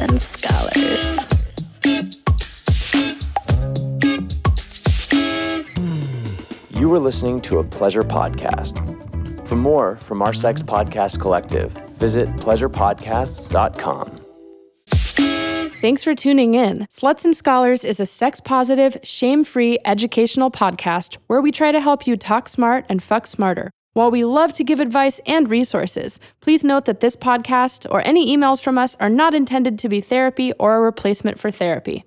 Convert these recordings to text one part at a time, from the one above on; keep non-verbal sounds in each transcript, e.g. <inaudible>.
Sluts and Scholars. You were listening to a pleasure podcast. For more from our sex podcast collective, visit pleasurepodcasts.com. Thanks for tuning in. Sluts and Scholars is a sex positive, shame free educational podcast where we try to help you talk smart and fuck smarter. While we love to give advice and resources, please note that this podcast or any emails from us are not intended to be therapy or a replacement for therapy.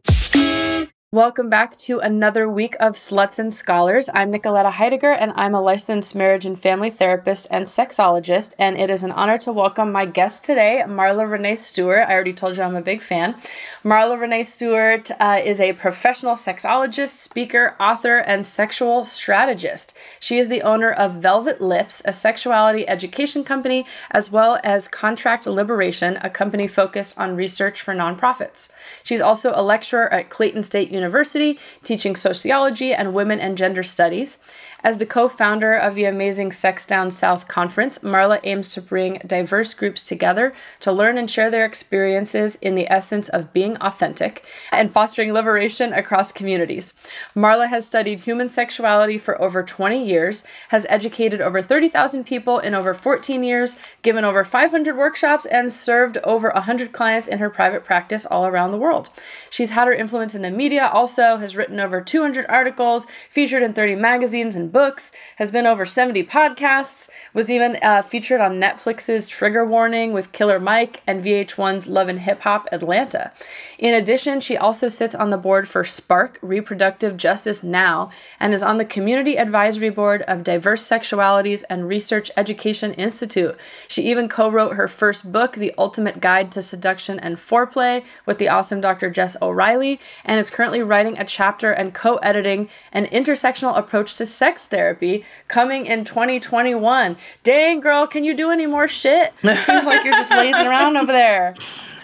Welcome back to another week of Sluts and Scholars. I'm Nicoletta Heidegger, and I'm a licensed marriage and family therapist and sexologist. And it is an honor to welcome my guest today, Marla Renee Stewart. I already told you I'm a big fan. Marla Renee Stewart uh, is a professional sexologist, speaker, author, and sexual strategist. She is the owner of Velvet Lips, a sexuality education company, as well as Contract Liberation, a company focused on research for nonprofits. She's also a lecturer at Clayton State University. University, teaching sociology and women and gender studies. As the co founder of the amazing Sex Down South Conference, Marla aims to bring diverse groups together to learn and share their experiences in the essence of being authentic and fostering liberation across communities. Marla has studied human sexuality for over 20 years, has educated over 30,000 people in over 14 years, given over 500 workshops, and served over 100 clients in her private practice all around the world. She's had her influence in the media, also, has written over 200 articles, featured in 30 magazines and books, has been over 70 podcasts, was even uh, featured on Netflix's Trigger Warning with Killer Mike and VH1's Love and Hip Hop Atlanta. In addition, she also sits on the board for Spark Reproductive Justice Now and is on the Community Advisory Board of Diverse Sexualities and Research Education Institute. She even co wrote her first book, The Ultimate Guide to Seduction and Foreplay, with the awesome Dr. Jess O'Reilly, and is currently writing a chapter and co editing an intersectional approach to sex therapy coming in 2021. Dang, girl, can you do any more shit? Seems like you're just <laughs> lazing around over there.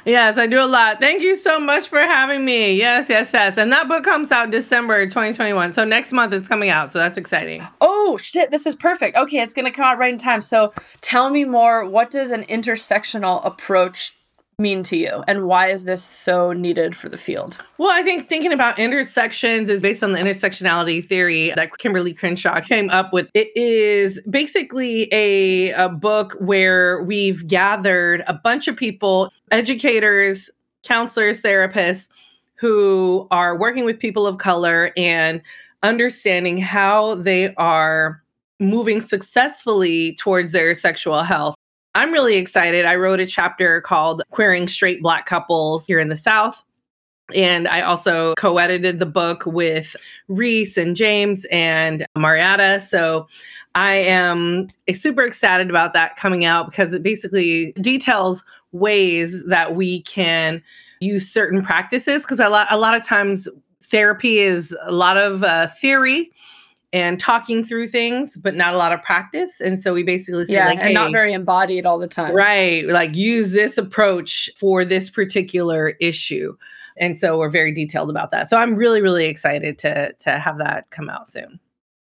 Yes, I do a lot. Thank you so much for having me. Yes, yes, yes. And that book comes out December 2021. So next month it's coming out. So that's exciting. Oh, shit. This is perfect. Okay, it's going to come out right in time. So tell me more. What does an intersectional approach mean to you? And why is this so needed for the field? Well i think thinking about intersections is based on the intersectionality theory that Kimberlé Crenshaw came up with. It is basically a, a book where we've gathered a bunch of people educators counselors therapists who are working with people of color and understanding how they are moving successfully towards their sexual health I'm really excited. I wrote a chapter called Queering Straight Black Couples here in the South. And I also co edited the book with Reece and James and Mariotta. So I am super excited about that coming out because it basically details ways that we can use certain practices. Because a lot, a lot of times, therapy is a lot of uh, theory and talking through things, but not a lot of practice. And so we basically say, yeah, like, and hey, not very embodied all the time. Right. Like use this approach for this particular issue. And so we're very detailed about that. So I'm really, really excited to to have that come out soon.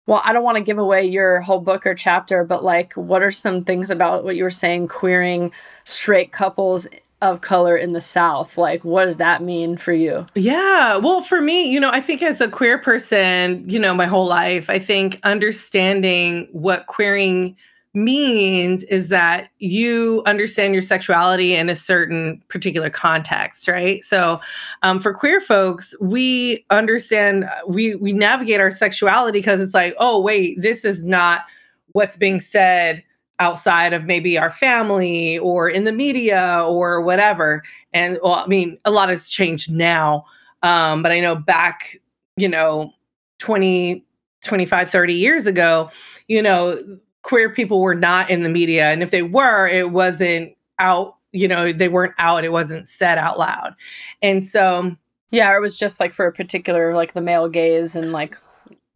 Well, I don't want to give away your whole book or chapter, but like what are some things about what you were saying, queering straight couples of color in the South. Like, what does that mean for you? Yeah. Well, for me, you know, I think as a queer person, you know, my whole life, I think understanding what queering means is that you understand your sexuality in a certain particular context right so um, for queer folks we understand we we navigate our sexuality because it's like oh wait this is not what's being said outside of maybe our family or in the media or whatever. And well, I mean, a lot has changed now. Um, but I know back, you know, 20, 25, 30 years ago, you know, queer people were not in the media. And if they were, it wasn't out, you know, they weren't out, it wasn't said out loud. And so, yeah, it was just like for a particular, like the male gaze and like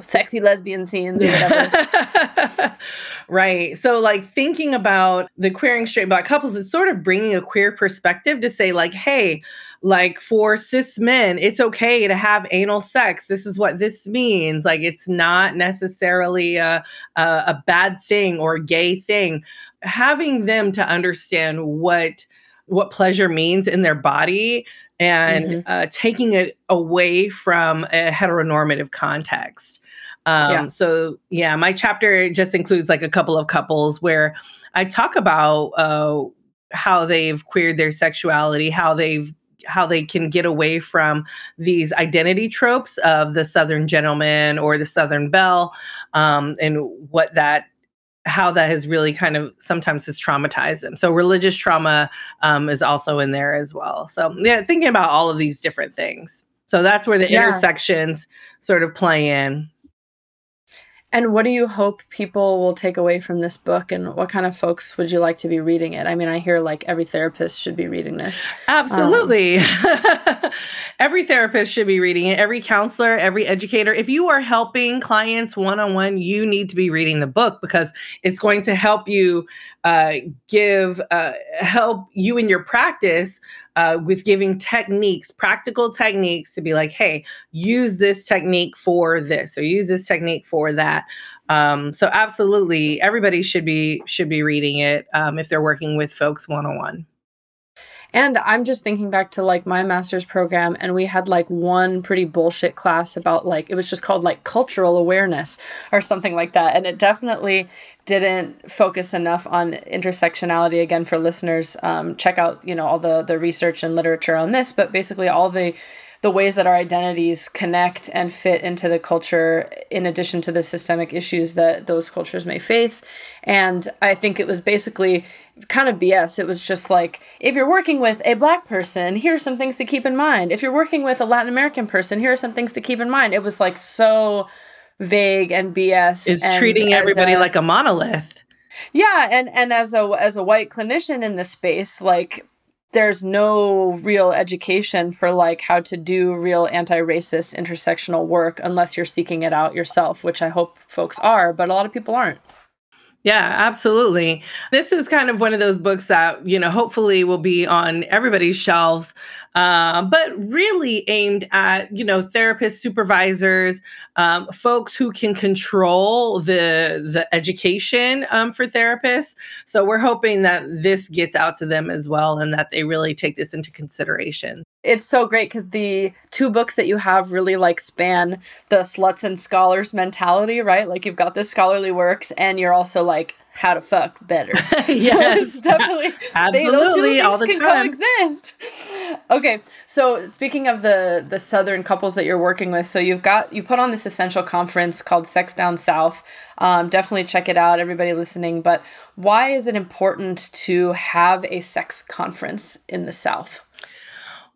sexy lesbian scenes or whatever. <laughs> right. So, like, thinking about the queering straight black couples is sort of bringing a queer perspective to say, like, hey, like for cis men, it's okay to have anal sex. This is what this means. Like, it's not necessarily a, a, a bad thing or a gay thing. Having them to understand what what pleasure means in their body and mm-hmm. uh, taking it away from a heteronormative context. Um, yeah. So, yeah, my chapter just includes like a couple of couples where I talk about uh, how they've queered their sexuality, how they've how they can get away from these identity tropes of the Southern gentleman or the Southern belle, um, and what that how that has really kind of sometimes has traumatized them. So religious trauma um, is also in there as well. So yeah, thinking about all of these different things. So that's where the yeah. intersections sort of play in. And what do you hope people will take away from this book and what kind of folks would you like to be reading it? I mean, I hear like every therapist should be reading this. Absolutely. Um, <laughs> every therapist should be reading it, every counselor, every educator. If you are helping clients one on one, you need to be reading the book because it's going to help you uh, give, uh, help you in your practice uh, with giving techniques, practical techniques to be like, hey, use this technique for this or use this technique for that. Um, so absolutely, everybody should be should be reading it um, if they're working with folks one on one. And I'm just thinking back to like my master's program, and we had like one pretty bullshit class about like it was just called like cultural awareness or something like that. And it definitely didn't focus enough on intersectionality. Again, for listeners, um, check out you know all the the research and literature on this. But basically, all the the ways that our identities connect and fit into the culture in addition to the systemic issues that those cultures may face and i think it was basically kind of bs it was just like if you're working with a black person here are some things to keep in mind. If you're working with a latin american person here are some things to keep in mind. It was like so vague and bs it's treating everybody a, like a monolith. Yeah and and as a as a white clinician in this space like there's no real education for like how to do real anti-racist intersectional work unless you're seeking it out yourself which i hope folks are but a lot of people aren't yeah, absolutely. This is kind of one of those books that, you know, hopefully will be on everybody's shelves, uh, but really aimed at, you know, therapists, supervisors, um, folks who can control the the education um, for therapists. So we're hoping that this gets out to them as well and that they really take this into consideration it's so great because the two books that you have really like span the sluts and scholars mentality, right? Like you've got this scholarly works, and you're also like how to fuck better. <laughs> <laughs> yes, so definitely, absolutely, they, all the can time. coexist. Okay, so speaking of the the southern couples that you're working with, so you've got you put on this essential conference called Sex Down South. Um, definitely check it out, everybody listening. But why is it important to have a sex conference in the South?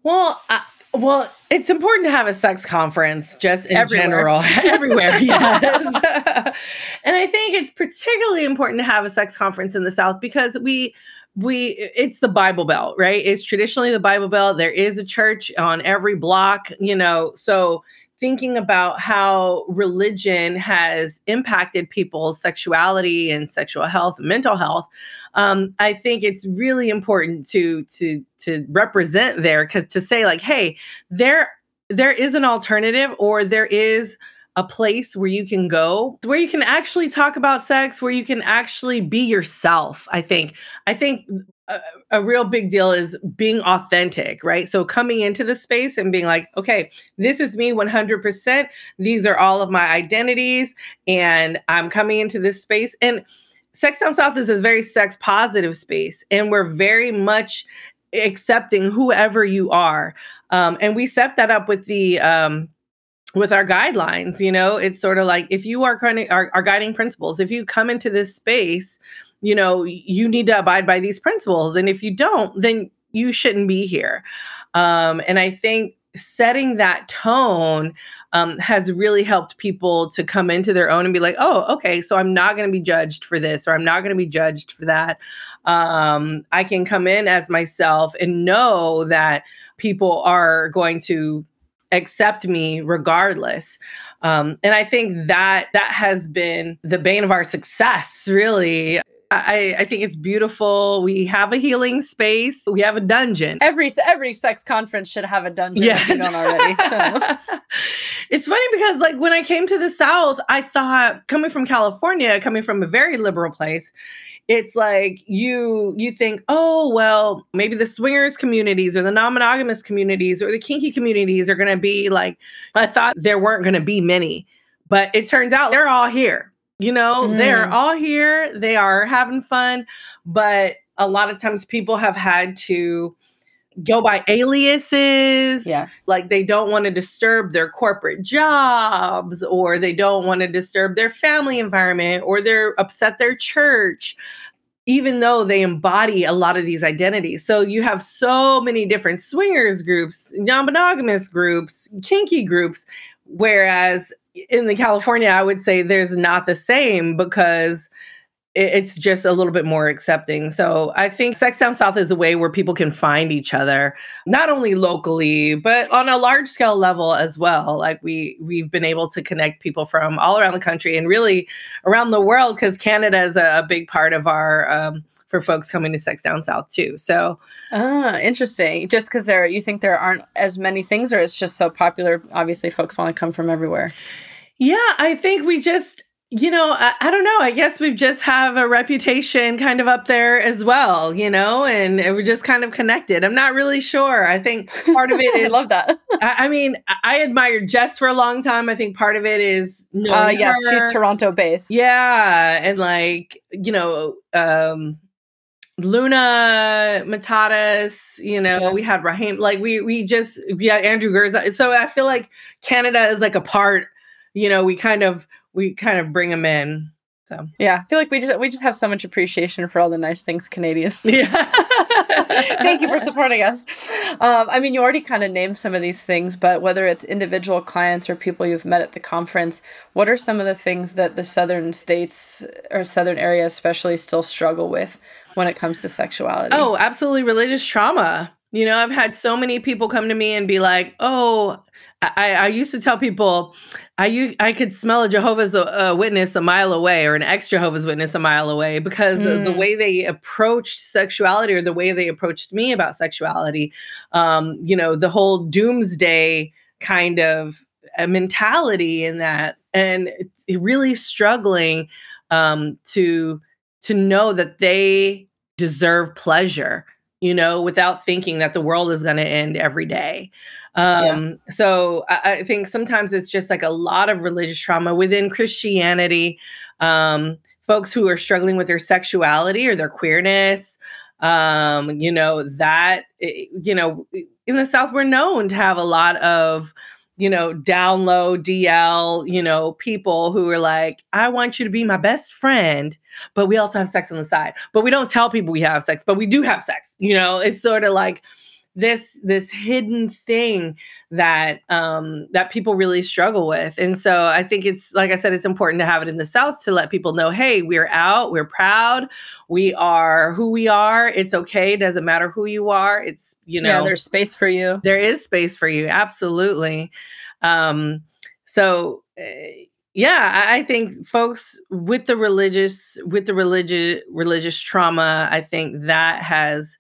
Well, uh, well, it's important to have a sex conference just in everywhere. general, <laughs> everywhere. <laughs> Yes. <laughs> and I think it's particularly important to have a sex conference in the South because we we it's the bible belt right it's traditionally the bible belt there is a church on every block you know so thinking about how religion has impacted people's sexuality and sexual health and mental health um, I think it's really important to to to represent there because to say like, hey, there there is an alternative or there is a place where you can go where you can actually talk about sex where you can actually be yourself i think. I think a, a, real big deal is being authentic right? So coming into the space and being like okay this is me 100% these are all of my identities and i'm coming into this space. And Sex Down South is a very sex positive space, and we're very much accepting whoever you are. Um, and we set that up with the um, with our guidelines. You know, it's sort of like if you are kind of our, our guiding principles. If you come into this space, you know, you need to abide by these principles, and if you don't, then you shouldn't be here. Um, and I think setting that tone um, has really helped people to come into their own and be like, oh, okay, so I'm not going to be judged for this or I'm not going to be judged for that. Um, I can come in as myself and know that people are going to accept me regardless. Um, and I think that that has been the bane of our success, really I, I think it's beautiful. We have a healing space. We have a dungeon. Every every sex conference should have a dungeon yes. if you don't already. So. <laughs> it's funny because like when I came to the South, I thought coming from California, coming from a very liberal place, it's like you you think oh well maybe the swingers communities or the non-monogamous communities or the kinky communities are going to be like i thought there weren't going to be many but it turns out they're all here you know mm. they're all here they are having fun but a lot of times people have had to go by aliases. Yeah. Like they don't want to disturb their corporate jobs or they don't want to disturb their family environment or they're upset their church even though they embody a lot of these identities. So you have so many different swingers groups, non-monogamous groups, kinky groups whereas in the California I would say there's not the same because it's just a little bit more accepting. So I think Sex Down South is a way where people can find each other, not only locally, but on a large scale level as well. Like we we've been able to connect people from all around the country and really around the world because Canada is a, a, big part of our um, for folks coming to Sex Down South too. So, ah, interesting. Just because there, you think there aren't as many things, or it's just so popular. Obviously, folks want to come from everywhere. Yeah, I think we just you know, I, I, don't know. I guess we just have a reputation kind of up there as well, you know, and, and we're just kind of connected. I'm not really sure. I think part of it <laughs> is. I love that. I, I, mean, I admired Jess for a long time. I think part of it is. no, Uh, yes, her. she's Toronto based. Yeah. And like, you know, um, Luna Matatas, you know, yeah. we had Raheem, like we we just yeah, Andrew Gurza. So I feel like Canada is like a part, you know, we kind of we kind of bring them in. So yeah, I feel like we just we just have so much appreciation for all the nice things Canadians. Yeah. <laughs> <laughs> Thank you for supporting us. Um, I mean, you already kind of named some of these things, but whether it's individual clients or people you've met at the conference, what are some of the things that the southern states or southern area especially still struggle with when it comes to sexuality? Oh, absolutely religious trauma. You know, I've had so many people come to me and be like, "Oh, I, I used to tell people I I could smell a Jehovah's uh, Witness a mile away or an ex Jehovah's Witness a mile away because mm. the, the, way they approached sexuality or the way they approached me about sexuality, um, you know, the whole doomsday kind of uh, mentality in that, and really struggling um, to to know that they deserve pleasure, you know, without thinking that the world is going to end every day. Um, yeah. So I, I, think sometimes it's just like a lot of religious trauma within Christianity. Um, folks who are struggling with their sexuality or their queerness. Um, you know, that, eh, you know, in the South, we're known to have a lot of, you know, down low DL, you know, people who are like, I want you to be my best friend, but we also have sex on the side. But we don't tell people we have sex, but we do have sex. You know, it's sort of like, this this hidden thing that um that people really struggle with. And so i think it's like i said it's important to have it in the south to let people know hey we're out we're proud we are who we are it's okay it doesn't matter who you are it's you know yeah there's space for you. There is space for you absolutely. Um so uh, yeah i think folks with the religious with the religious religious trauma i think that has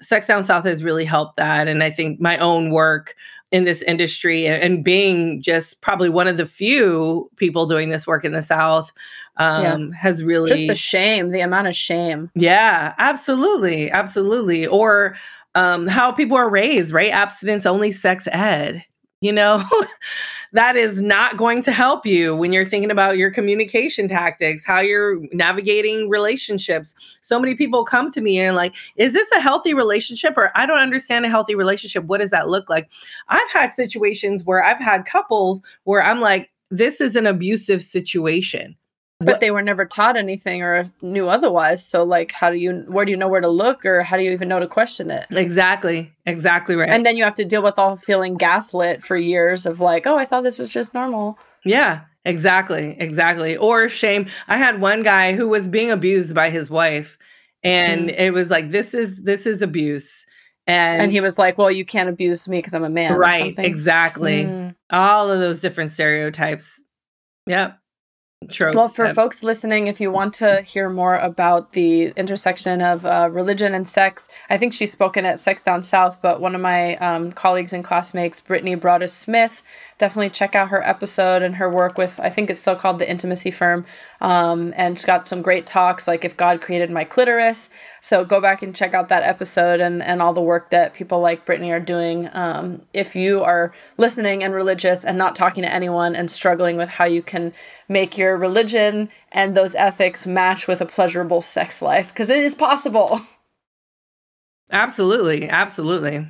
Sex Down South has really helped that. And I think my own work in this industry and being just probably one of the few people doing this work in the South um, yeah. has really. Just the shame, the amount of shame. Yeah, absolutely. Absolutely. Or um, how people are raised, right? Abstinence only sex ed. You know, <laughs> that is not going to help you when you're thinking about your communication tactics, how you're navigating relationships. So many people come to me and like, is this a healthy relationship? Or I don't understand a healthy relationship. What does that look like? I've had situations where I've had couples where I'm like, this is an abusive situation but what? they were never taught anything or knew otherwise. So like how do you where do you know where to look or how do you even know to question it? Exactly. Exactly right. And then you have to deal with all feeling gaslit for years of like oh i thought this was just normal. Yeah exactly. Exactly. Or shame. I had one guy who was being abused by his wife and mm. it was like this is this is abuse. And, and he was like well you can't abuse me because i'm a man right. exactly. Mm. all of those different stereotypes. Yep tropes. Well, for that- folks listening, if you want to hear more about the intersection of uh, religion and sex, I think she's spoken at Sex Down South, but one of my um, colleagues and classmates, Brittany Broadus Smith, definitely check out her episode and her work with, I think it's still called The Intimacy Firm. Um, and she's got some great talks like If God Created My Clitoris. So go back and check out that episode and, and all the work that people like Brittany are doing. Um, if you are listening and religious and not talking to anyone and struggling with how you can make your religion and those ethics match with a pleasurable sex life, because it is possible. <laughs> absolutely, absolutely.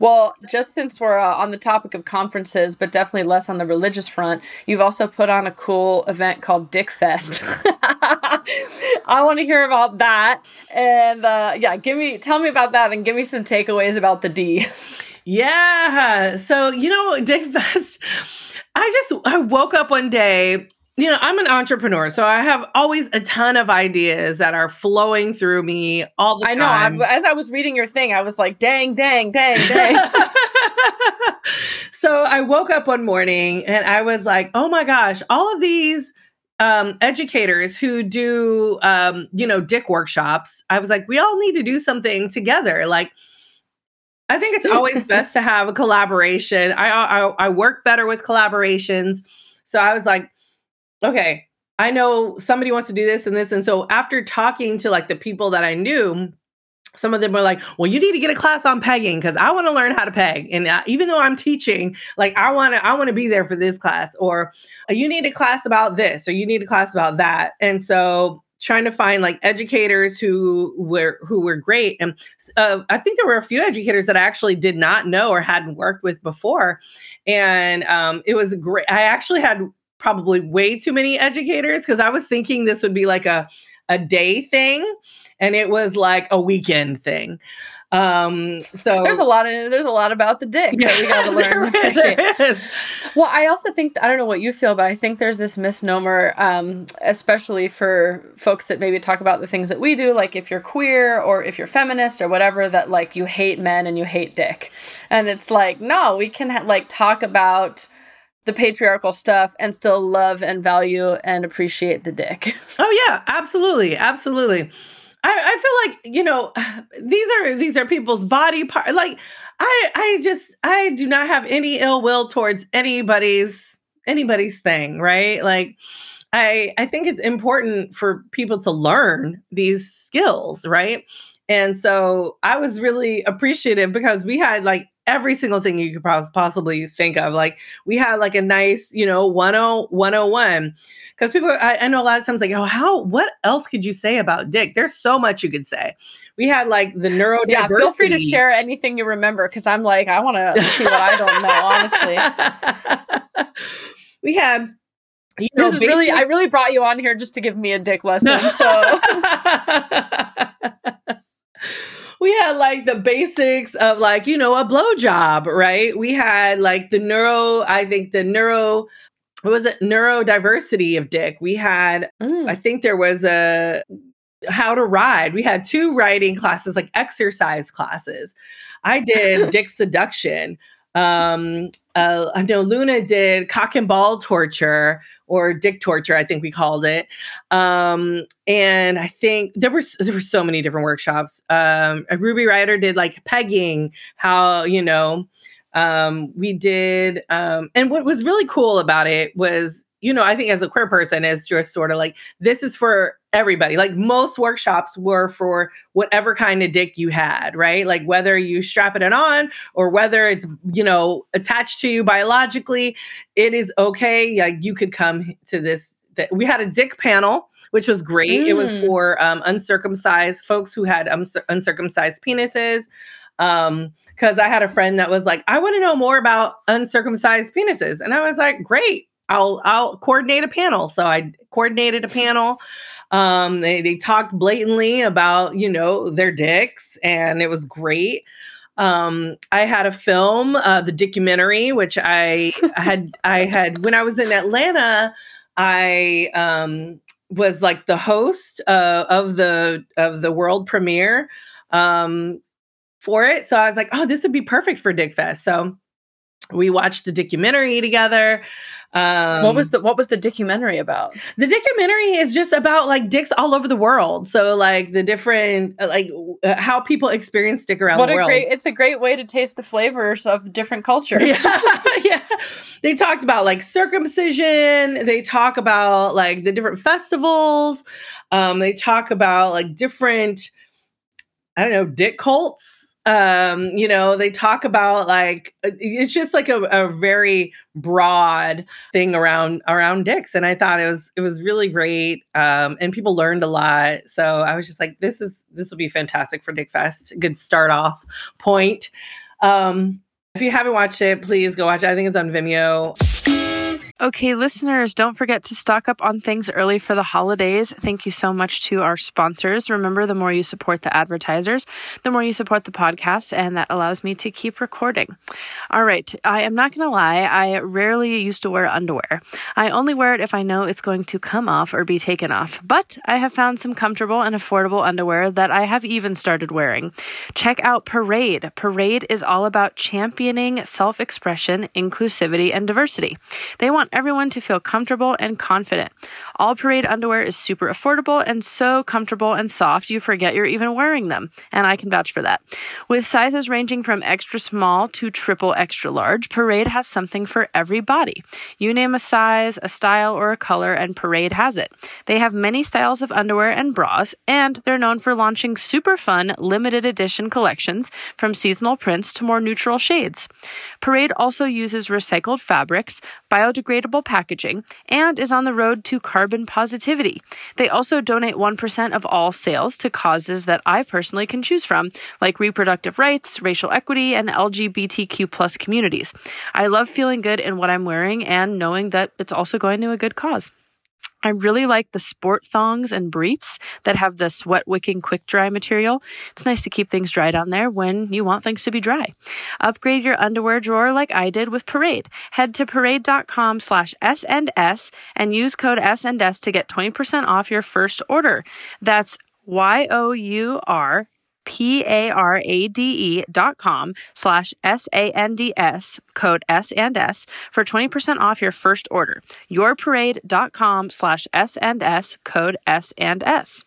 Well, just since we're uh, on the topic of conferences, but definitely less on the religious front, you've also put on a cool event called Dick Fest. <laughs> I want to hear about that, and uh, yeah, give me tell me about that, and give me some takeaways about the D. Yeah. So, you know, Dick Fest, I just I woke up one day, you know, I'm an entrepreneur, so I have always a ton of ideas that are flowing through me all the time. I know. I, as I was reading your thing, I was like, dang, dang, dang, dang. <laughs> so I woke up one morning and I was like, oh my gosh, all of these um, educators who do, um, you know, dick workshops, I was like, we all need to do something together. Like, I think it's always <laughs> best to have a collaboration. I, I I work better with collaborations. So I was like, okay, I know somebody wants to do this and this. And so after talking to like the people that I knew, some of them were like, "Well, you need to get a class on pegging because I want to learn how to peg." And uh, even though I'm teaching, like I want to, I want to be there for this class, or uh, you need a class about this, or you need a class about that. And so, trying to find like educators who were who were great, and uh, I think there were a few educators that I actually did not know or hadn't worked with before, and um, it was great. I actually had probably way too many educators because I was thinking this would be like a a day thing and it was like a weekend thing. Um, so there's a lot of there's a lot about the dick that we got <laughs> to learn there appreciate. is. Well, I also think I don't know what you feel, but I think there's this misnomer, um, especially for folks that maybe talk about the things that we do, like if you're queer or if you're feminist or whatever, that like you hate men and you hate dick, and it's like no, we can ha- like talk about the patriarchal stuff and still love and value and appreciate the dick. <laughs> Oh yeah, absolutely, absolutely. I, I feel like you know <sighs> these are these are people's body part. Like I I just I do not have any ill will towards anybody's anybody's thing, right? Like I I think it's important for people to learn these skills, right? And so I was really appreciative because we had like every single thing you could pos- possibly think of. Like we had like a nice, you know, 10, 101. Because people, I, I know a lot of times like, oh, how, what else could you say about dick? There's so much you could say. We had like the neurodiversity. Yeah, feel free to share anything you remember because I'm like, I want to see what I don't know, honestly. <laughs> we had, you know, This is really, I really brought you on here just to give me a dick lesson. So <laughs> <laughs> we had like the basics of like you know a blowjob, right? We had like the neuro, I think the neuro, what was it neurodiversity of dick. We had, Mm. I think there was a how to ride. We had two riding classes, like exercise classes. I did <laughs> dick seduction. Um, uh, I know Luna did cock and ball torture or dick torture, I think we called it. Um, and I think there were there were so many different workshops. Um, Ruby Ryder did like pegging, how you know. Um, we did, um, and what was really cool about it was, you know, I think as a queer person, is just sort of like this is for everybody. Like most workshops were for whatever kind of dick you had, right? Like whether you strap it on or whether it's you know attached to you biologically, it is okay. Like you could come to this. That we had a dick panel which was great. It was Mm. for um, uncircumcised folks who had um, uncircumcised penises. Um, because I had a friend that was like, I want to know more about uncircumcised penises, and I was like, great, I'll I'll coordinate a panel. So I coordinated a panel. Um, they they talked blatantly about you know their dicks, and it was great. Um, I had a film, uh, the documentary, which I had I had when I was in Atlanta. I um, was like the host uh, of the of the world premiere um, for it. So I was like, oh, this would be perfect for Dick Fest. So We watched the documentary together. Um, what was the what was the documentary about? The documentary is just about like dicks all over the world. So like the different uh, like uh, how people experience dick around what the world. Great, it's a great way to taste the flavors of different cultures. Yeah, <laughs> <laughs> yeah. They talked about like circumcision. They talk about like the different festivals. Um, they talk about like different I don't know dick cults um you know they talk about like uh, it's just like a, a, very broad thing around around dicks and i thought it was it was really great um and people learned a lot. So i was just like this is this will be fantastic for dick fest. Good start off point. Um if you haven't watched it please go watch it. I think it's on vimeo Okay, listeners, don't forget to stock up on things early for the holidays. Thank you so much to our sponsors. Remember, the more you support the advertisers, the more you support the podcast, and that allows me to keep recording. All right, I am not going to lie, I rarely used to wear underwear. I only wear it if I know it's going to come off or be taken off. But I have found some comfortable and affordable underwear that I have even started wearing. Check out Parade. Parade is all about championing self expression, inclusivity, and diversity. They want want everyone to feel comfortable and confident. All parade underwear is super affordable and so comfortable and soft you forget you're even wearing them, and I can vouch for that. With sizes ranging from extra small to triple extra large, Parade has something for every body. You name a size, a style, or a color, and Parade has it. They have many styles of underwear and bras, and they're known for launching super fun limited edition collections from seasonal prints to more neutral shades. Parade also uses recycled fabrics, biodegradable packaging, and is on the road to carbon positivity. They also donate 1% of all sales to causes that I personally can choose from, like reproductive rights, racial equity, and LGBTQ plus communities. I love feeling good in what I'm wearing and knowing that it's also going to a good cause. I really like the sport thongs and briefs that have the sweat wicking quick dry material. It's nice to keep things dry down there when you want things to be dry. Upgrade your underwear drawer like I did with Parade. Head to parade.com slash S&S and use code S&S to get 20% off your first order. That's Y-O-U-R P-A-R-A-D-E dot com slash S-A-N-D-S code S and S for 20% off your first order. Yourparade.com slash S and S code S and S.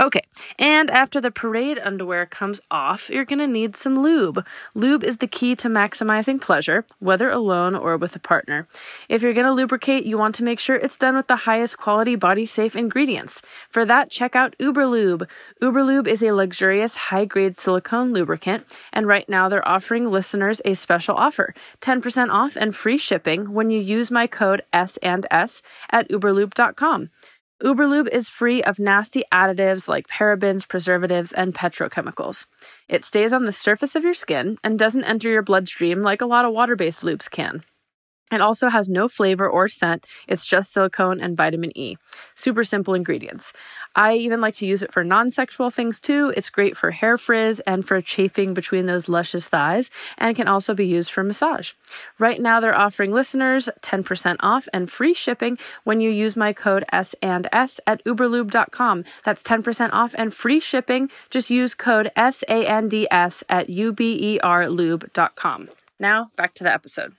Okay, and after the parade underwear comes off, you're going to need some lube. Lube is the key to maximizing pleasure, whether alone or with a partner. If you're going to lubricate, you want to make sure it's done with the highest quality body safe ingredients. For that, check out Uberlube. Uberlube is a luxurious high grade silicone lubricant, and right now they're offering listeners a special offer 10% off and free shipping when you use my code S and S at uberlube.com. Uberlube is free of nasty additives like parabens, preservatives, and petrochemicals. It stays on the surface of your skin and doesn't enter your bloodstream like a lot of water based lubes can. It also has no flavor or scent. It's just silicone and vitamin E. Super simple ingredients. I even like to use it for non sexual things too. It's great for hair frizz and for chafing between those luscious thighs, and can also be used for massage. Right now, they're offering listeners 10% off and free shipping when you use my code S and S at uberlube.com. That's 10% off and free shipping. Just use code S A N D S at uberlube.com. Now, back to the episode.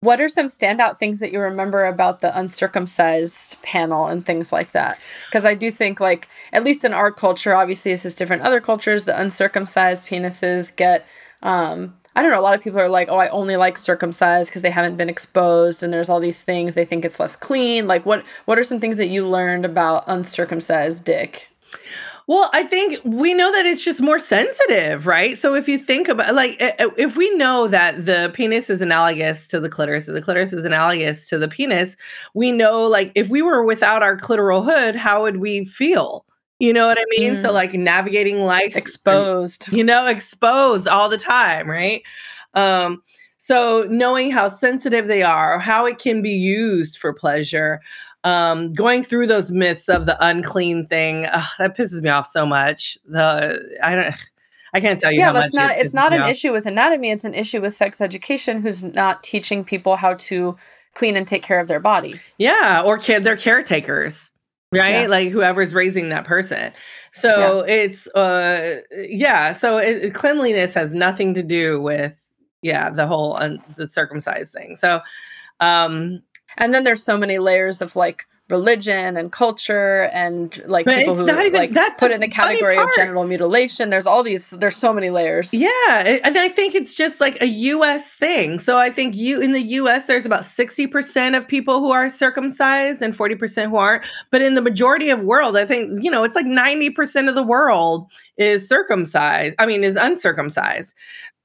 What are some standout things that you remember about the uncircumcised panel and things like that? Because I do think, like, at least in our culture, obviously this is different. Other cultures, the uncircumcised penises get, um, I don't know, a lot of people are like, oh, I only like circumcised because they haven't been exposed and there's all these things. They think it's less clean. Like, what, what are some things that you learned about uncircumcised dick? Well, I think we know that it's just more sensitive, right? So if you think about like if we know that the penis is analogous to the clitoris and the clitoris is analogous to the penis, we know like if we were without our clitoral hood, how would we feel? You know what I mean? Mm. So like navigating life exposed. You know, exposed all the time, right? Um so knowing how sensitive they are, how it can be used for pleasure, um, going through those myths of the unclean thing ugh, that pisses me off so much. The I don't. I can't tell you. Yeah, that's not. It it's not an off. issue with anatomy. It's an issue with sex education, who's not teaching people how to clean and take care of their body. Yeah, or kid, they're caretakers, right? Yeah. Like whoever's raising that person. So yeah. it's uh, yeah. So it, cleanliness has nothing to do with yeah, the whole un- the circumcised thing. So, um, and then there's so many layers of like religion and culture and like But people who not even- like that's put in the category of genital mutilation. There's all these. There's so many layers. Yeah, and I think it's just like a US thing. So I think you in the US there's about 60% of people who are circumcised and 40% who aren't. But in the majority of world, I think, you know, it's like 90% of the world is circumcised. I mean, is uncircumcised.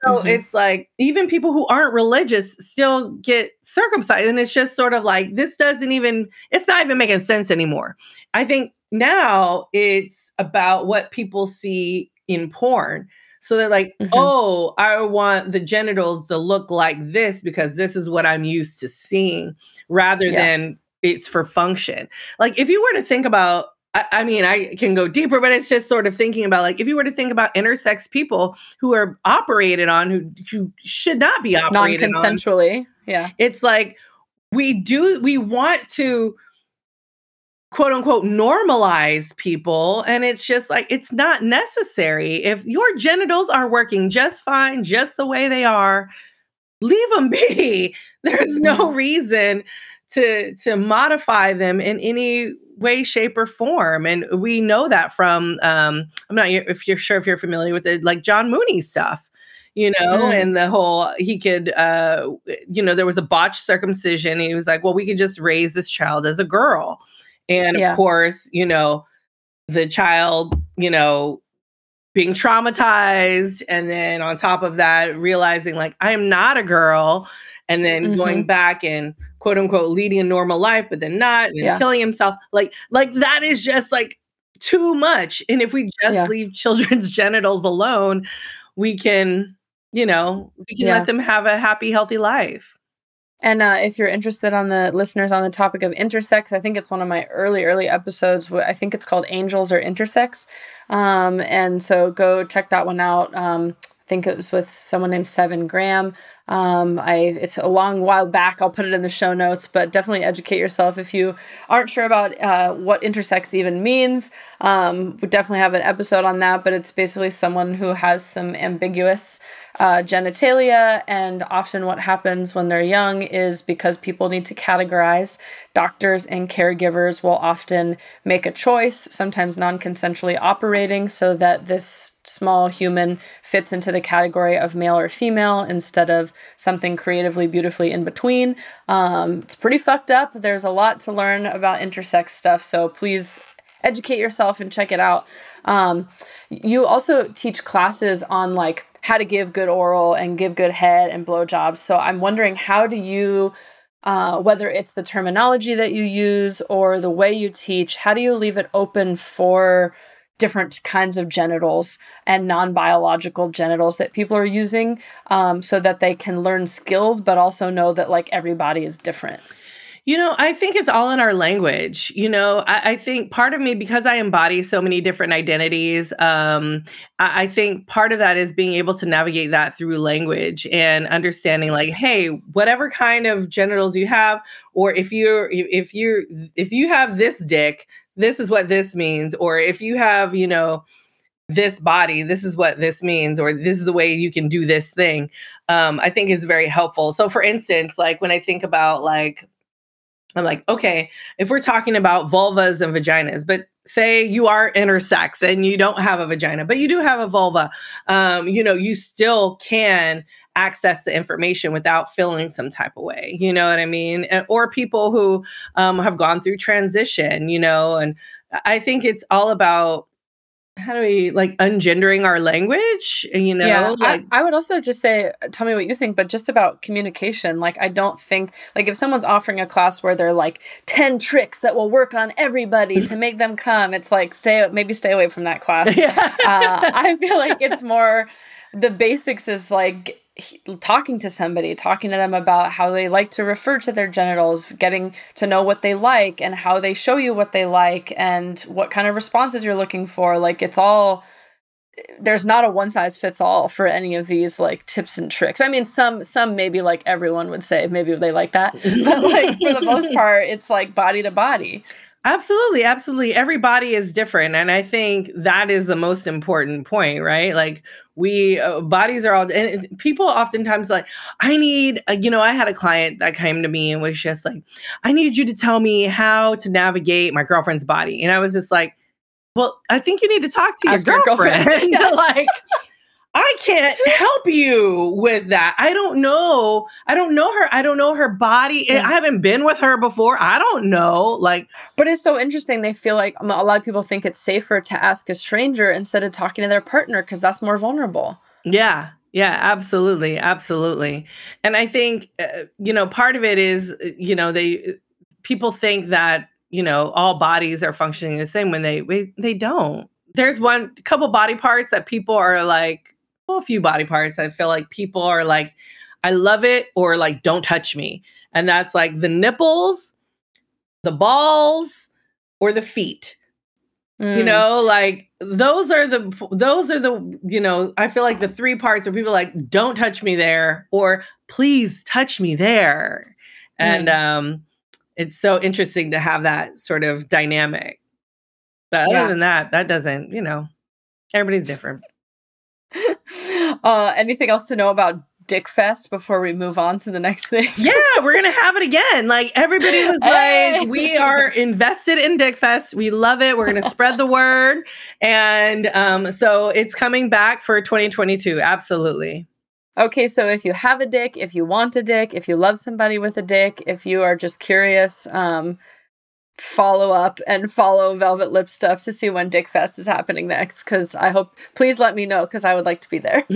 So Mhm. it's like even people who aren't religious still get circumcised. And it's just sort of like this doesn't even it's not even making sense anymore. I think now it's about what people see in porn. So they're like, Mhm. oh, I want the genitals to look like this because this is what I'm used to seeing, rather Yeah. than it's for function. Like, if you were to think about, I, I mean, I can go deeper, but it's just sort of thinking about like, if you were to think about intersex people who are operated on, who, who should not be operated on, Non-consensually. Yeah. it's like we do we want to quote unquote normalize people and it's just like it's not necessary if your genitals are working just fine just the way they are leave them <laughs> be there's no mm-hmm. reason to to modify them in any way shape or form and we know that from um i'm not if you're sure if you're familiar with it like John Money stuff you know Mm. and the whole he could uh you know there was a botched circumcision he was like well we could just raise this child as a girl and Yeah. of course you know the child you know being traumatized and then on top of that realizing like i am not a girl and then Mm-hmm. going back and quote unquote leading a normal life but then not and Yeah. killing himself like like that is just like too much and if we just Yeah. leave children's <laughs> genitals alone we can you know we can Yeah. let them have a happy healthy life And uh, if you're interested on the listeners on the topic of intersex, I think it's one of my early, early episodes. I think it's called Angels or Intersex. Um, and so go check that one out. Um, I think it was with someone named Seven Graham. Um, I it's a long while back. I'll put it in the show notes, but definitely educate yourself if you aren't sure about uh, what intersex even means. Um, we definitely have an episode on that, but it's basically someone who has some ambiguous uh, genitalia, and often what happens when they're young is because people need to categorize. Doctors and caregivers will often make a choice, sometimes non consensually operating, so that this small human fits into the category of male or female instead of something creatively, beautifully in between. Um, it's pretty fucked up. There's a lot to learn about intersex stuff, so please educate yourself and check it out. Um, you also teach classes on like how to give good oral and give good head and blowjobs. So I'm wondering how do you, uh, whether it's the terminology that you use or the way you teach, how do you leave it open for different kinds of genitals and non-biological genitals that people are using um, so that they can learn skills but also know that like everybody is different You know, I think it's all in our language. You know, I, I think part of me, because I embody so many different identities, um, I, I think part of that is being able to navigate that through language and understanding, like, hey, whatever kind of genitals you have, or if you're if you're if you have this dick, this is what this means, or if you have, you know, this body, this is what this means, or this is the way you can do this thing. Um, I think is very helpful. So, for instance, like when I think about like I'm like, okay, if we're talking about vulvas and vaginas, but say you are intersex and you don't have a vagina, but you do have a vulva, um, you know, you still can access the information without feeling some type of way. You know what I mean? And- Or people who um, have gone through transition, you know, and I think it's all about how do we like ungendering our language, you know, yeah, like I, I would also just say, tell me what you think, but just about communication. Like, I don't think, like, if someone's offering a class where they're like 10 tricks that will work on everybody to make them come, it's like, stay, maybe stay away from that <laughs> class. yeah. uh, I feel like it's more the basics is like talking to somebody, talking to them about how they like to refer to their genitals, getting to know what they like and how they show you what they like and what kind of responses you're looking for. Like it's all there's not a one size fits all for any of these like tips and tricks. I mean some some maybe like everyone would say maybe they like that. But like for the most <laughs> part it's like body to body. Absolutely, absolutely. Every body is different, and I think that is the most important point, right? Like we uh, bodies are all, and people oftentimes like, I need, uh, you know, I had a client that came to me and was just like, I need you to tell me how to navigate my girlfriend's body, and I was just like, well, I think you need to talk to Ask your girlfriend. girlfriend. <laughs> <laughs> Like, I can't help you with that. I don't know. I don't know her. I don't know her body. Yeah. I haven't been with her before. I don't know. Like, but it's so interesting. They feel like a lot of people think it's safer to ask a stranger instead of talking to their partner because that's more vulnerable. Yeah. Yeah, absolutely. Absolutely. And I think, uh, you know, part of it is, uh, you know, they, people think that, you know, all bodies are functioning the same when they, they don't. There's one couple body parts that people are like, few body parts. I feel like people are like, I love it or like, don't touch me. And that's like the nipples, the balls, or the feet. Mm. You know, like those are the those are the you know I feel like the three parts where people like don't touch me there or please touch me there, mm. and um, it's so interesting to have that sort of dynamic. But other yeah. than that, that doesn't you know everybody's different. <laughs> uh, anything else to know about Dick Fest before we move on to the next thing? <laughs> yeah, we're gonna have it again. Like everybody was hey. like, we are invested in Dick Fest. We love it. We're gonna spread the word, and um, so it's coming back for 2022. Absolutely. Okay, so if you have a dick, if you want a dick, if you love somebody with a dick, if you are just curious, um, follow up and follow Velvet Lip stuff to see when Dick Fest is happening next. Because I hope, please let me know because I would like to be there. <laughs>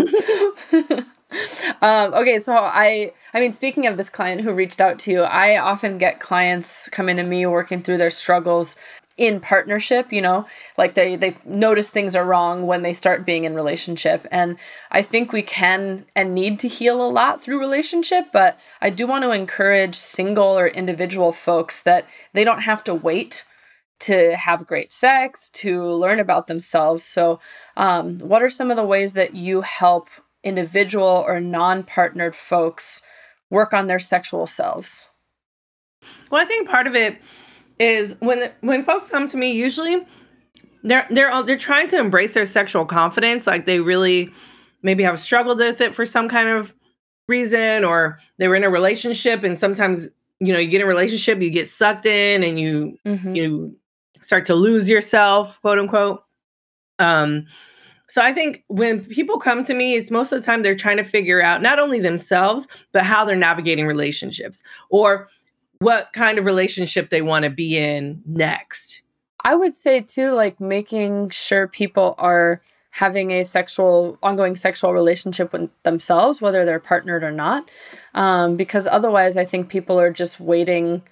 um, okay, so I, I mean, speaking of this client who reached out to you, I often get clients coming to me working through their struggles in partnership you know like they they notice things are wrong when they start being in relationship. And i think we can and need to heal a lot through relationship but i do want to encourage single or individual folks that they don't have to wait to have great sex to learn about themselves. So um, what are some of the ways that you help individual or non-partnered folks work on their sexual selves? Well i think part of it is when when folks come to me usually they're they're they're trying to embrace their sexual confidence like they really maybe have struggled with it for some kind of reason or they were in a relationship and sometimes you know you get in a relationship you get sucked in and you mm-hmm. you start to lose yourself quote unquote um so i think when people come to me it's most of the time they're trying to figure out not only themselves but how they're navigating relationships or what kind of relationship they want to be in next. I would say too, like making sure people are having a sexual, ongoing sexual relationship with themselves, whether they're partnered or not. Um, because otherwise, I think people are just waiting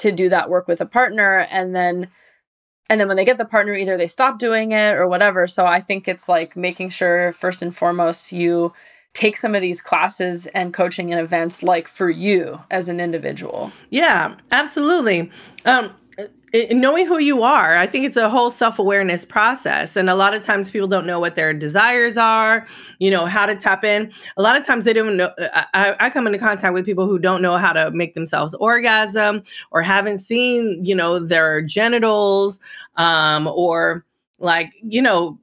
to do that work with a partner and then and then when they get the partner either they stop doing it or whatever so i think it's like making sure first and foremost you take some of these classes and coaching and events like for you as an individual. Yeah, absolutely. Um, knowing who you are i think it's a whole self-awareness process and a lot of times people don't know what their desires are you know how to tap in a lot of times they don't know I, I, come into contact with people who don't know how to make themselves orgasm or haven't seen you know their genitals um, or like you know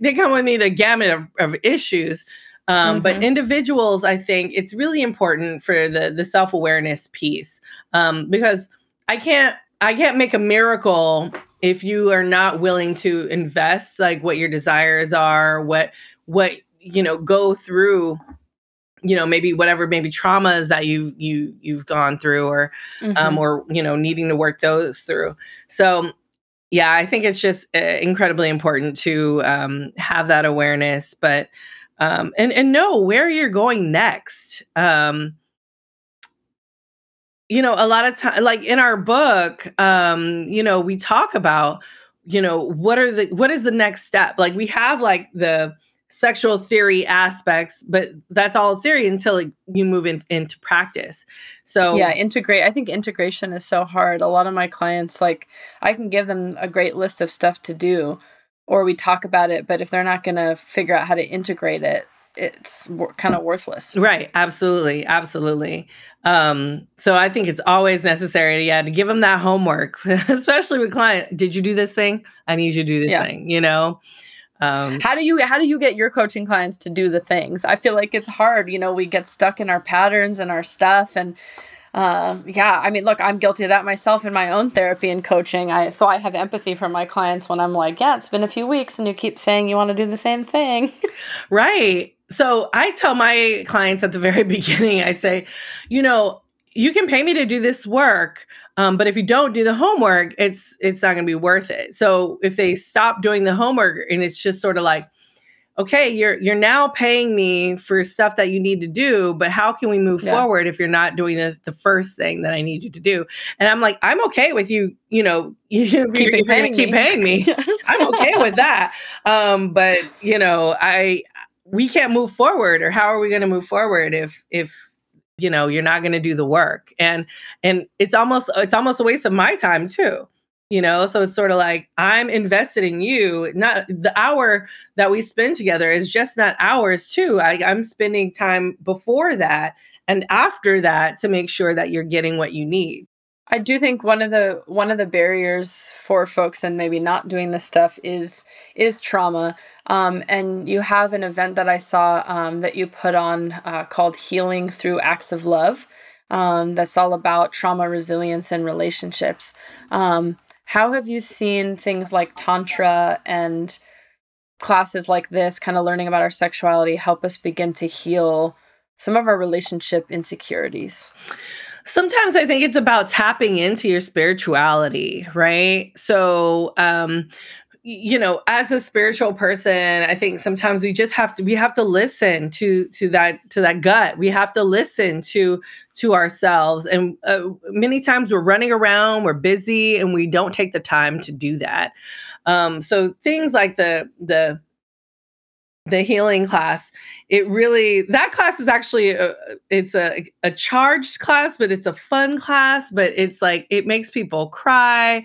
they come with me the gamut of, of issues um, mm-hmm. But individuals, I think it's really important for the the self awareness piece um, because I can't I can't make a miracle if you are not willing to invest like what your desires are, what what you know go through you know maybe whatever maybe traumas that you you you've gone through or um, mm-hmm. um or you know needing to work those through so yeah i think it's just uh, incredibly important to um have that awareness but um, and and know where you're going next. Um, you know, a lot of time, like in our book, um, you know, we talk about, you know, what are the what is the next step? Like we have like the sexual theory aspects, but that's all theory until you move in, into practice. So yeah, integrate. I think integration is so hard. A lot of my clients, like, I can give them a great list of stuff to do, or we talk about it but if they're not going to figure out how to integrate it it's kind of worthless. Right. Absolutely. Absolutely. Um, so I think it's always necessary, yeah, to give them that homework, <laughs> especially with client. Did you do this thing? I need you to do this yeah. thing, you know? Um, how do you how do you get your coaching clients to do the things? I feel like it's hard. You know, we get stuck in our patterns and our stuff, and uh, yeah. I mean, look, I'm guilty of that myself in my own therapy and coaching. I so I have empathy for my clients when I'm like, yeah, it's been a few weeks, and you keep saying you want to do the same thing. <laughs> right. So I tell my clients at the very <laughs> beginning, I say, you know, you can pay me to do this work um, but if you don't do the homework, it's it's not going to be worth it. So if they stop doing the homework and it's just sort of like, okay, you're you're now paying me for stuff that you need to do, but how can we move yeah. forward if you're not doing the, the first thing that I need you to do? And I'm like, I'm okay with you, you know, you, <laughs> you're, you're going to keep paying me. <laughs> I'm okay with that. Um, but you know, I we can't move forward, or how are we going to move forward if if you know you're not going to do the work and and it's almost it's almost a waste of my time too you know so it's sort of like i'm invested in you not the hour that we spend together is just not hours too I, i'm spending time before that and after that to make sure that you're getting what you need I do think one of the one of the barriers for folks and maybe not doing this stuff is is trauma. Um, and you have an event that I saw um, that you put on uh, called Healing Through Acts of Love. Um, that's all about trauma resilience and relationships. Um, how have you seen things like tantra and classes like this, kind of learning about our sexuality, help us begin to heal some of our relationship insecurities? sometimes I think it's about tapping into your spirituality, right? So, um, you know as a spiritual person i think sometimes we just have to we have to listen to to that to that gut. We have to listen to to ourselves. And uh, many times we're running around we're busy and we don't take the time to do that. Um so things like the the the healing class. It really that class is actually a, it's a, a charged class but it's a fun class but it's like it makes people cry.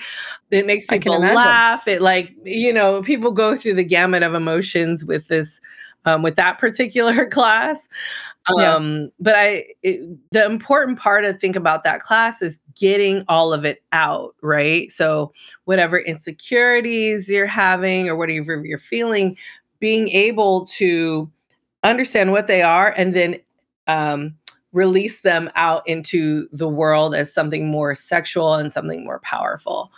It makes people laugh. It like you know people go through the gamut of emotions with this um, with that particular <laughs> class. Um, yeah. but i it, the important part to think about that class is getting all of it out right? So whatever insecurities you're having or whatever you're feeling being able to understand what they are and then um, release them out into the world as something more sexual and something more powerful.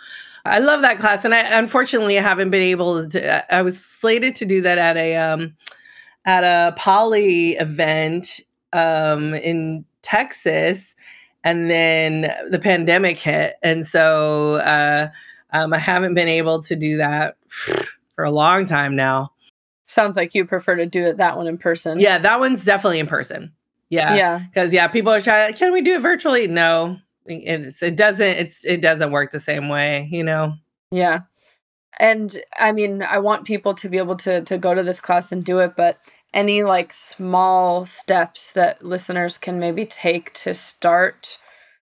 I love that class, and I unfortunately I haven't been able to. I was slated to do that at a um, at a poly event um, in Texas, and then the pandemic hit, and so uh, um, I haven't been able to do that for a long time now. Sounds like you prefer to do it that one in person. Yeah, that one's definitely in person. Yeah. Yeah. Because yeah, people are trying, can we do it virtually? No. It's, it doesn't, it's it doesn't work the same way, you know? Yeah. And I mean, I want people to be able to to go to this class and do it, but any like small steps that listeners can maybe take to start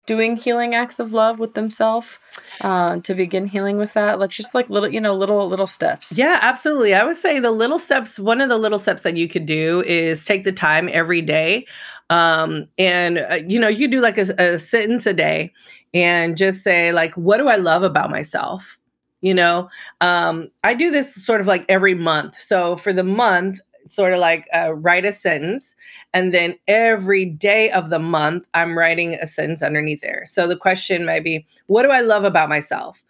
doing healing acts of love with themselves uh, to begin healing with that let's just like little you know little little steps. Yeah absolutely. I would say the little steps one of the little steps that you could do is take the time every day um, and uh, you know you do like a, a sentence a day and just say like what do i love about myself? You know um, i do this sort of like every month. So for the month sort of like uh, write a sentence. And then every day of the month, I'm writing a sentence underneath there. So the question might be, what do I love about myself?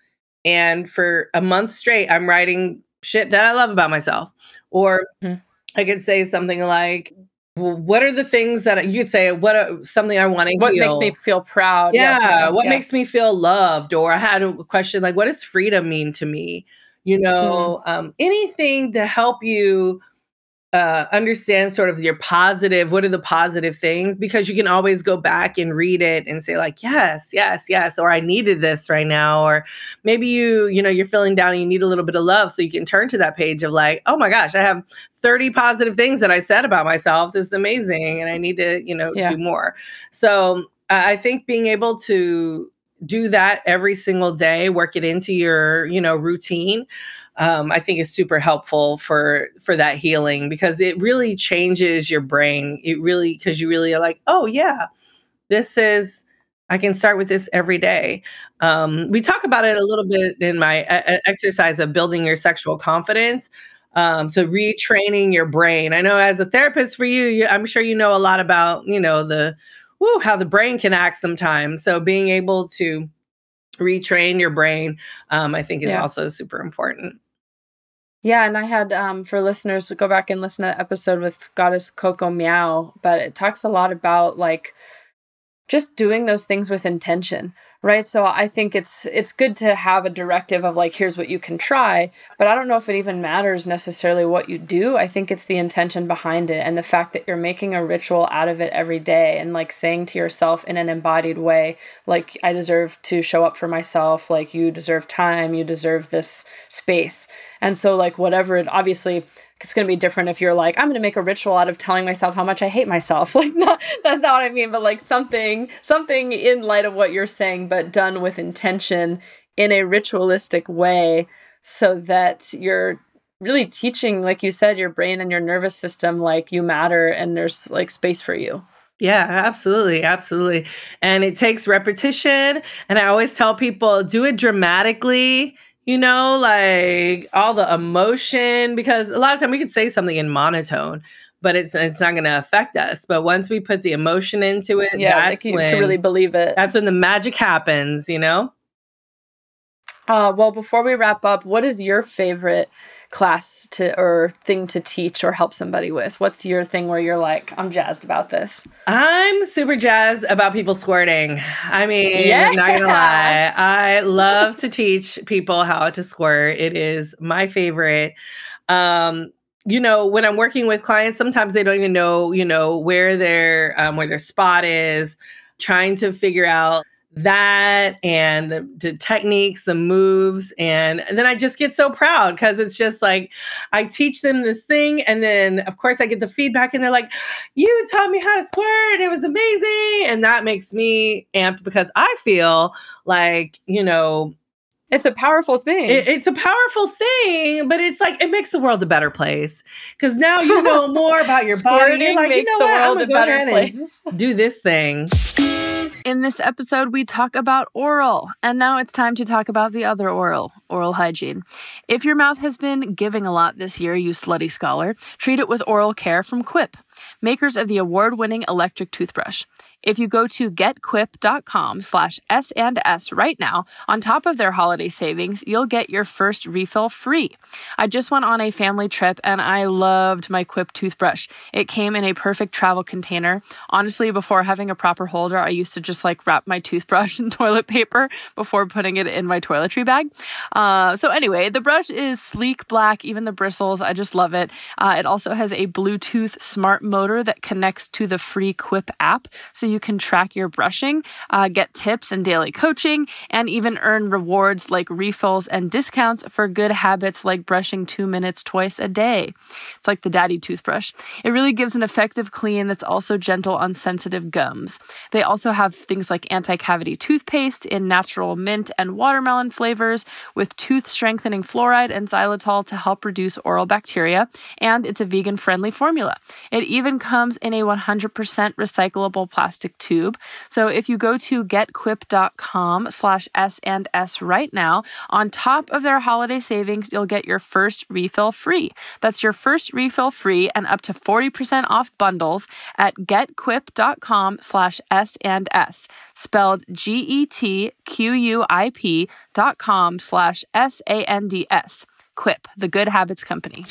And for a month straight, I'm writing shit that I love about myself. Or mm-hmm. I could say something like, well, what are the things that you would say? What are, something I want to What heal? makes me feel proud? Yeah. Yes, what yeah. makes me feel loved? Or I had a question like, what does freedom mean to me? You know, mm-hmm. um, anything to help you uh, understand sort of your positive what are the positive things because you can always go back and read it and say like yes yes yes or i needed this right now or maybe you you know you're feeling down and you need a little bit of love so you can turn to that page of like oh my gosh i have 30 positive things that i said about myself this is amazing and i need to you know yeah. do more so i think being able to do that every single day work it into your you know routine um, I think is super helpful for for that healing because it really changes your brain. It really because you really are like, oh yeah, this is I can start with this every day. Um, we talk about it a little bit in my uh, exercise of building your sexual confidence. Um, so retraining your brain. I know as a therapist for you, you, I'm sure you know a lot about you know the whoo, how the brain can act sometimes. So being able to retrain your brain, um, I think is yeah. also super important. Yeah, and I had um, for listeners to go back and listen to episode with Goddess Coco Meow, but it talks a lot about like just doing those things with intention right? So i think it's it's good to have a directive of like here's what you can try but i don't know if it even matters necessarily what you do. I think it's the intention behind it and the fact that you're making a ritual out of it every day and like saying to yourself in an embodied way like i deserve to show up for myself. Like you deserve time. You deserve this space. And so like whatever it obviously it's going to be different if you're like i'm going to make a ritual out of telling myself how much i hate myself <laughs> like not, that's not what i mean but like something something in light of what you're saying but done with intention in a ritualistic way so that you're really teaching like you said your brain and your nervous system like you matter and there's like space for you yeah, absolutely. Absolutely. And it takes repetition. And I always tell people do it dramatically you know, like all the emotion, because a lot of time we could say something in monotone, but it's it's not going to affect us. But once we put the emotion into it, yeah, that's when to really believe it. That's when the magic happens, you know. Uh, well, before we wrap up, what is your favorite class to or thing to teach or help somebody with? What's your thing where you're like, I'm jazzed about this? I'm super jazzed about people squirting. I mean, yeah. not gonna lie. I love to teach people how to squirt. It is my favorite. Um, you know, when I'm working with clients, sometimes they don't even know, you know, where their um, where their spot is, trying to figure out that and the, the, techniques, the moves. And, and then I just get so proud because it's just like I teach them this thing. And then, of course, I get the feedback and they're like, You taught me how to squirt. It was amazing. And that makes me amped because I feel like, you know, it's a powerful thing. It, it's a powerful thing, but it's like it makes the world a better place because now you know <laughs> more about your body. You're like, you know what? I'm gonna go ahead place. and do this thing. In this episode, we talk about oral, and now it's time to talk about the other oral, oral hygiene. If your mouth has been giving a lot this year, you slutty scholar, treat it with oral care from Quip, makers of the award-winning electric toothbrush. If you go to getquip.com slash S and S right now, on top of their holiday savings, you'll get your first refill free. I just went on a family trip and I loved my Quip toothbrush. It came in a perfect travel container. Honestly, before having a proper holder, I used to just like wrap my <laughs> toothbrush in toilet paper before putting it in my toiletry bag. Uh, so anyway, the brush is sleek black, even the bristles. I just love it. Uh, it also has a Bluetooth smart motor that connects to the free Quip app. So you can track your brushing, uh, get tips and daily coaching, and even earn rewards like refills and discounts for good habits like brushing two minutes twice a day. It's like the daddy toothbrush. It really gives an effective clean that's also gentle on sensitive gums. They also have things like anti cavity toothpaste in natural mint and watermelon flavors with tooth strengthening fluoride and xylitol to help reduce oral bacteria, and it's a vegan friendly formula. It even comes in a 100% recyclable plastic plastic tube. So if you go to getquip.com slash S and S right now, on top of their holiday savings, you'll get your first refill free. That's your first refill free and up to 40% off bundles at getquip.com slash S and S, spelled G-E-T-Q-U-I-P dot com slash S-A-N-D-S. Quip, the good habits company.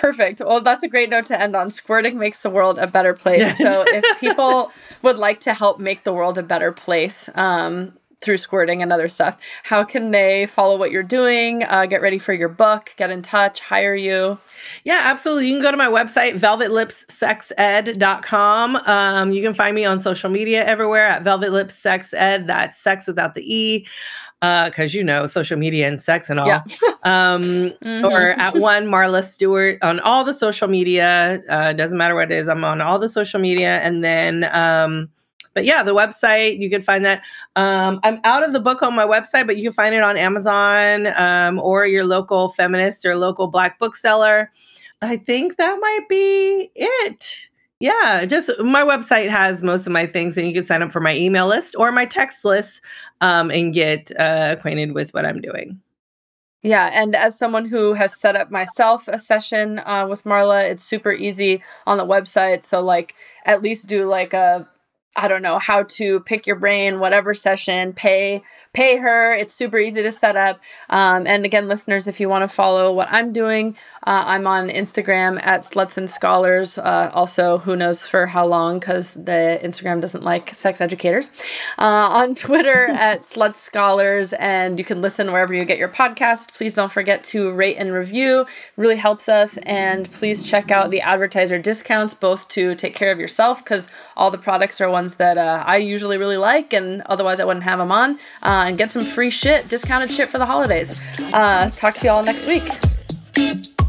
Perfect. Well, that's a great note to end on. Squirting makes the world a better place. So, if people would like to help make the world a better place um, through squirting and other stuff, how can they follow what you're doing, uh, get ready for your book, get in touch, hire you? Yeah, absolutely. You can go to my website, velvetlipssexed.com. Um, you can find me on social media everywhere at velvetlipssexed. That's sex without the E because uh, you know social media and sex and all. Yeah. um, <laughs> mm-hmm. Or at one Marla Stewart on all the social media. Uh, doesn't matter what it is. I'm on all the social media, and then um, but yeah, the website, you can find that. Um, I'm out of the book on my website, but you can find it on Amazon um, or your local feminist or local black bookseller. I think that might be it. Yeah, just my website has most of my things, and you can sign up for my email list or my text list um, and get uh, acquainted with what I'm doing. Yeah, and as someone who has set up myself a session uh, with Marla, it's super easy on the website. So, like, at least do like a I don't know how to pick your brain, whatever session, pay pay her. It's super easy to set up. Um, and again, listeners, if you want to follow what I'm doing, uh, I'm on Instagram at Sluts and Scholars. Uh, also, who knows for how long because the Instagram doesn't like sex educators. Uh, on Twitter <laughs> at Sluts Scholars, and you can listen wherever you get your podcast. Please don't forget to rate and review. It really helps us. And please check out the advertiser discounts, both to take care of yourself because all the products are ones that uh, I usually really like, and otherwise I wouldn't have them on uh, and get some free shit, discounted shit for the holidays. Uh, talk to y'all next week.